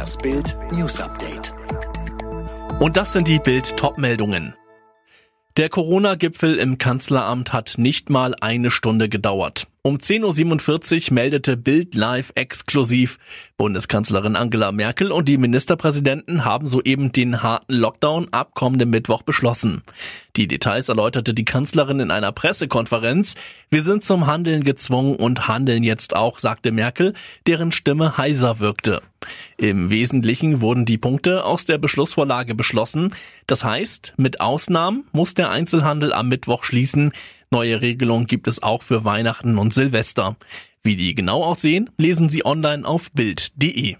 Das Bild News Update. Und das sind die Bild Topmeldungen. Der Corona-Gipfel im Kanzleramt hat nicht mal eine Stunde gedauert. Um 10.47 Uhr meldete Bild Live exklusiv. Bundeskanzlerin Angela Merkel und die Ministerpräsidenten haben soeben den harten Lockdown ab kommendem Mittwoch beschlossen. Die Details erläuterte die Kanzlerin in einer Pressekonferenz. Wir sind zum Handeln gezwungen und handeln jetzt auch, sagte Merkel, deren Stimme heiser wirkte. Im Wesentlichen wurden die Punkte aus der Beschlussvorlage beschlossen. Das heißt, mit Ausnahmen muss der Einzelhandel am Mittwoch schließen. Neue Regelungen gibt es auch für Weihnachten und Silvester. Wie die genau aussehen, lesen Sie online auf Bild.de.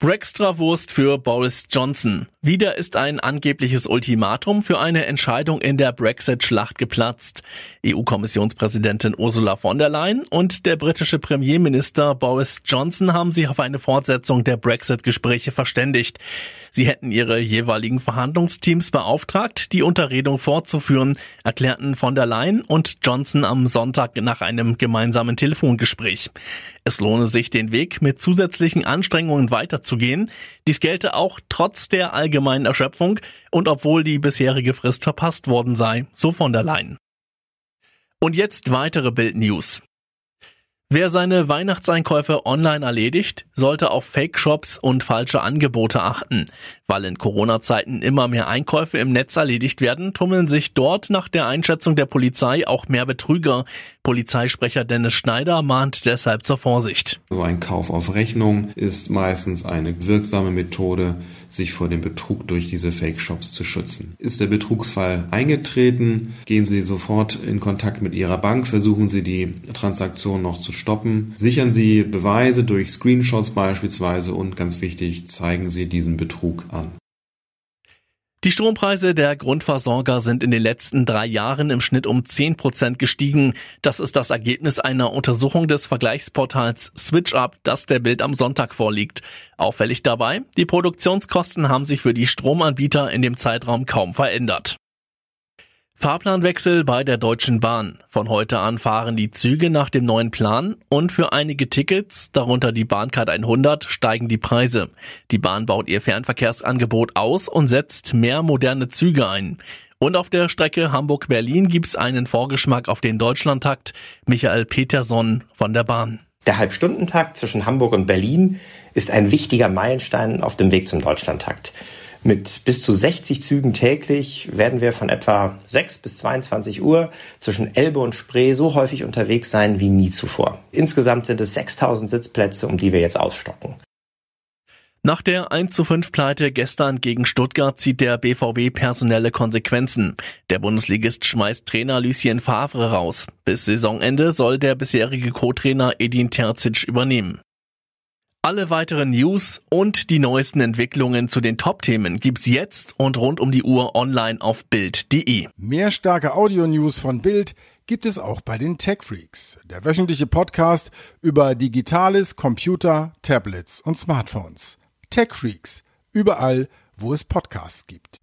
Brextra-Wurst für Boris Johnson. Wieder ist ein angebliches Ultimatum für eine Entscheidung in der Brexit-Schlacht geplatzt. EU-Kommissionspräsidentin Ursula von der Leyen und der britische Premierminister Boris Johnson haben sich auf eine Fortsetzung der Brexit-Gespräche verständigt. Sie hätten ihre jeweiligen Verhandlungsteams beauftragt, die Unterredung fortzuführen, erklärten von der Leyen und Johnson am Sonntag nach einem gemeinsamen Telefongespräch. Es lohne sich, den Weg mit zusätzlichen Anstrengungen weiterzugehen. Dies gelte auch trotz der allgemeinen Erschöpfung und obwohl die bisherige Frist verpasst worden sei, so von der Leyen. Und jetzt weitere Bild-News. Wer seine Weihnachtseinkäufe online erledigt, sollte auf Fake-Shops und falsche Angebote achten. Weil in Corona-Zeiten immer mehr Einkäufe im Netz erledigt werden, tummeln sich dort nach der Einschätzung der Polizei auch mehr Betrüger. Polizeisprecher Dennis Schneider mahnt deshalb zur Vorsicht. So ein Kauf auf Rechnung ist meistens eine wirksame Methode, sich vor dem Betrug durch diese Fake-Shops zu schützen. Ist der Betrugsfall eingetreten, gehen Sie sofort in Kontakt mit Ihrer Bank, versuchen Sie die Transaktion noch zu stoppen, sichern Sie Beweise durch Screenshots beispielsweise und ganz wichtig, zeigen Sie diesen Betrug an. Die Strompreise der Grundversorger sind in den letzten drei Jahren im Schnitt um 10 Prozent gestiegen. Das ist das Ergebnis einer Untersuchung des Vergleichsportals SwitchUp, das der Bild am Sonntag vorliegt. Auffällig dabei, die Produktionskosten haben sich für die Stromanbieter in dem Zeitraum kaum verändert. Fahrplanwechsel bei der Deutschen Bahn. Von heute an fahren die Züge nach dem neuen Plan und für einige Tickets, darunter die Bahncard 100, steigen die Preise. Die Bahn baut ihr Fernverkehrsangebot aus und setzt mehr moderne Züge ein. Und auf der Strecke Hamburg-Berlin gibt's einen Vorgeschmack auf den Deutschlandtakt. Michael Peterson von der Bahn. Der Halbstundentakt zwischen Hamburg und Berlin ist ein wichtiger Meilenstein auf dem Weg zum Deutschlandtakt. Mit bis zu 60 Zügen täglich werden wir von etwa 6 bis 22 Uhr zwischen Elbe und Spree so häufig unterwegs sein wie nie zuvor. Insgesamt sind es 6000 Sitzplätze, um die wir jetzt ausstocken. Nach der 1 zu 5 Pleite gestern gegen Stuttgart zieht der BVB personelle Konsequenzen. Der Bundesligist schmeißt Trainer Lucien Favre raus. Bis Saisonende soll der bisherige Co-Trainer Edin Terzic übernehmen. Alle weiteren News und die neuesten Entwicklungen zu den Top-Themen gibt's jetzt und rund um die Uhr online auf Bild.de. Mehr starke Audio-News von Bild gibt es auch bei den Tech Freaks, der wöchentliche Podcast über Digitales, Computer, Tablets und Smartphones. Tech Freaks, überall, wo es Podcasts gibt.